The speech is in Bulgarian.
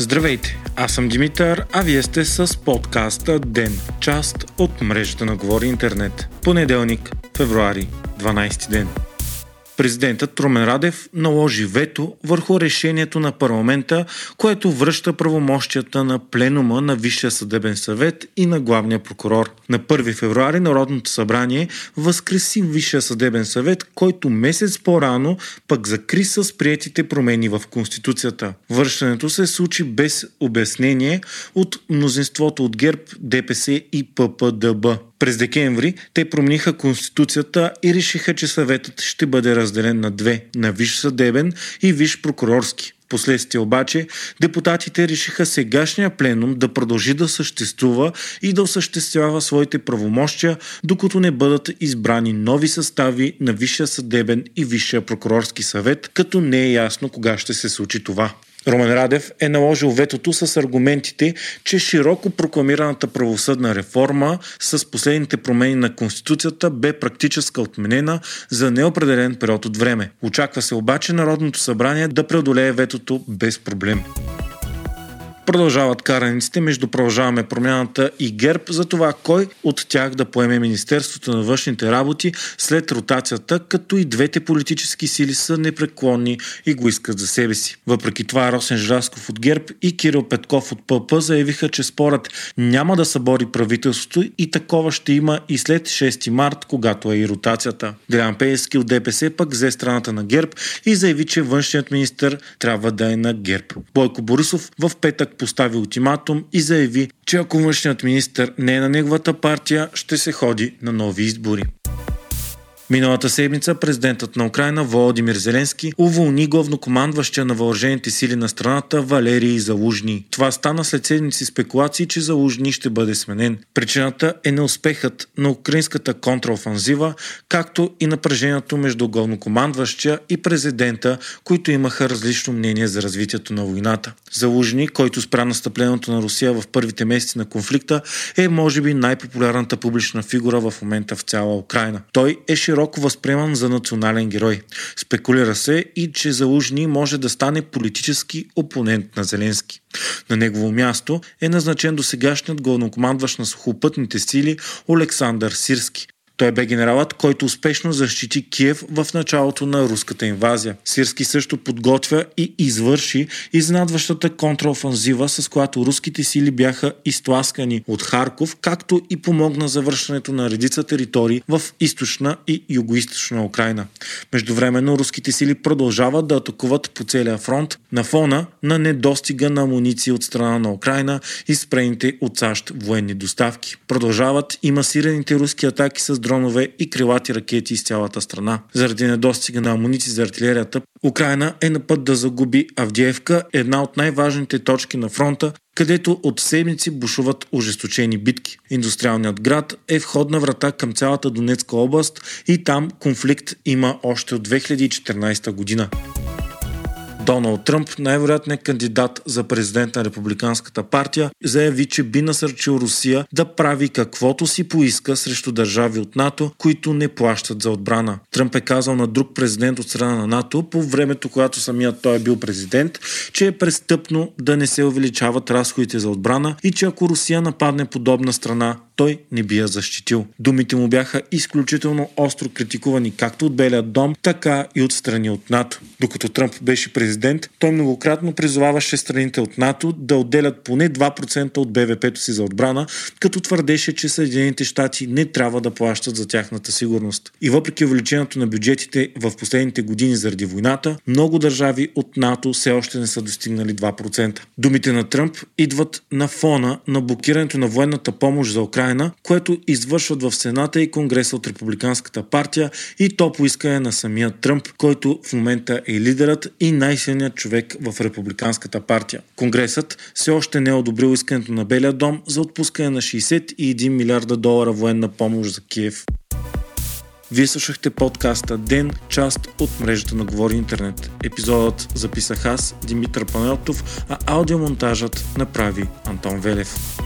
Здравейте, аз съм Димитър, а вие сте с подкаста ДЕН, част от мрежата на Говори Интернет. Понеделник, февруари, 12 ден. Президентът Румен Радев наложи вето върху решението на парламента, което връща правомощията на пленума на Висшия съдебен съвет и на главния прокурор. На 1 февруари Народното събрание възкреси Висшия съдебен съвет, който месец по-рано пък закри с приетите промени в Конституцията. Връщането се случи без обяснение от мнозинството от ГЕРБ, ДПС и ППДБ. През декември те промениха Конституцията и решиха, че съветът ще бъде разделен на две – на Виш съдебен и Виш прокурорски. Последствие обаче депутатите решиха сегашния пленум да продължи да съществува и да осъществява своите правомощия, докато не бъдат избрани нови състави на Висшия съдебен и Висшия прокурорски съвет, като не е ясно кога ще се случи това. Ромен Радев е наложил ветото с аргументите, че широко прокламираната правосъдна реформа с последните промени на Конституцията бе практическа отменена за неопределен период от време. Очаква се обаче Народното събрание да преодолее ветото без проблем. Продължават караниците между Продължаваме промяната и ГЕРБ за това кой от тях да поеме Министерството на външните работи след ротацията, като и двете политически сили са непреклонни и го искат за себе си. Въпреки това Росен Жрасков от ГЕРБ и Кирил Петков от ПП заявиха, че спорът няма да събори правителството и такова ще има и след 6 март, когато е и ротацията. Делян Пейски от ДПС пък взе страната на ГЕРБ и заяви, че външният министр трябва да е на ГЕРБ. Бойко Борисов в петък постави ултиматум и заяви, че ако външният министр не е на неговата партия, ще се ходи на нови избори. Миналата седмица президентът на Украина Володимир Зеленски уволни главнокомандващия на въоръжените сили на страната Валерий Залужни. Това стана след седмици спекулации, че Залужни ще бъде сменен. Причината е неуспехът на украинската контраофанзива, както и напрежението между главнокомандващия и президента, които имаха различно мнение за развитието на войната. Залужни, който спря настъплението на Русия в първите месеци на конфликта, е може би най-популярната публична фигура в момента в цяла Украина. Той е широко широко възприеман за национален герой. Спекулира се и, че Залужни може да стане политически опонент на Зеленски. На негово място е назначен до сегашният главнокомандващ на сухопътните сили Олександър Сирски. Той бе генералът, който успешно защити Киев в началото на руската инвазия. Сирски също подготвя и извърши изнадващата контраофанзива, с която руските сили бяха изтласкани от Харков, както и помогна за връщането на редица територии в източна и югоизточна Украина. Междувременно руските сили продължават да атакуват по целия фронт на фона на недостига на амуниции от страна на Украина и спрените от САЩ военни доставки. Продължават и масираните руски атаки с дронове и крилати ракети из цялата страна. Заради недостига на амуниции за артилерията, Украина е на път да загуби Авдиевка, една от най-важните точки на фронта, където от седмици бушуват ожесточени битки. Индустриалният град е входна врата към цялата Донецка област и там конфликт има още от 2014 година. Доналд Тръмп, най-вероятният кандидат за президент на Републиканската партия, заяви, че би насърчил Русия да прави каквото си поиска срещу държави от НАТО, които не плащат за отбрана. Тръмп е казал на друг президент от страна на НАТО по времето, когато самият той е бил президент, че е престъпно да не се увеличават разходите за отбрана и че ако Русия нападне подобна страна, той не би я защитил. Думите му бяха изключително остро критикувани както от Белия дом, така и от страни от НАТО. Докато Тръмп беше президент, той многократно призоваваше страните от НАТО да отделят поне 2% от БВП-то си за отбрана, като твърдеше, че Съединените щати не трябва да плащат за тяхната сигурност. И въпреки увеличението на бюджетите в последните години заради войната, много държави от НАТО все още не са достигнали 2%. Думите на Тръмп идват на фона на блокирането на военната помощ за Украина Украина, което извършват в Сената и Конгреса от Републиканската партия и то по искане на самия Тръмп, който в момента е лидерът и най-силният човек в Републиканската партия. Конгресът все още не е одобрил искането на Белия дом за отпускане на 61 милиарда долара военна помощ за Киев. Вие слушахте подкаста Ден, част от мрежата на Говори Интернет. Епизодът записах аз, Димитър Панелтов, а аудиомонтажът направи Антон Велев.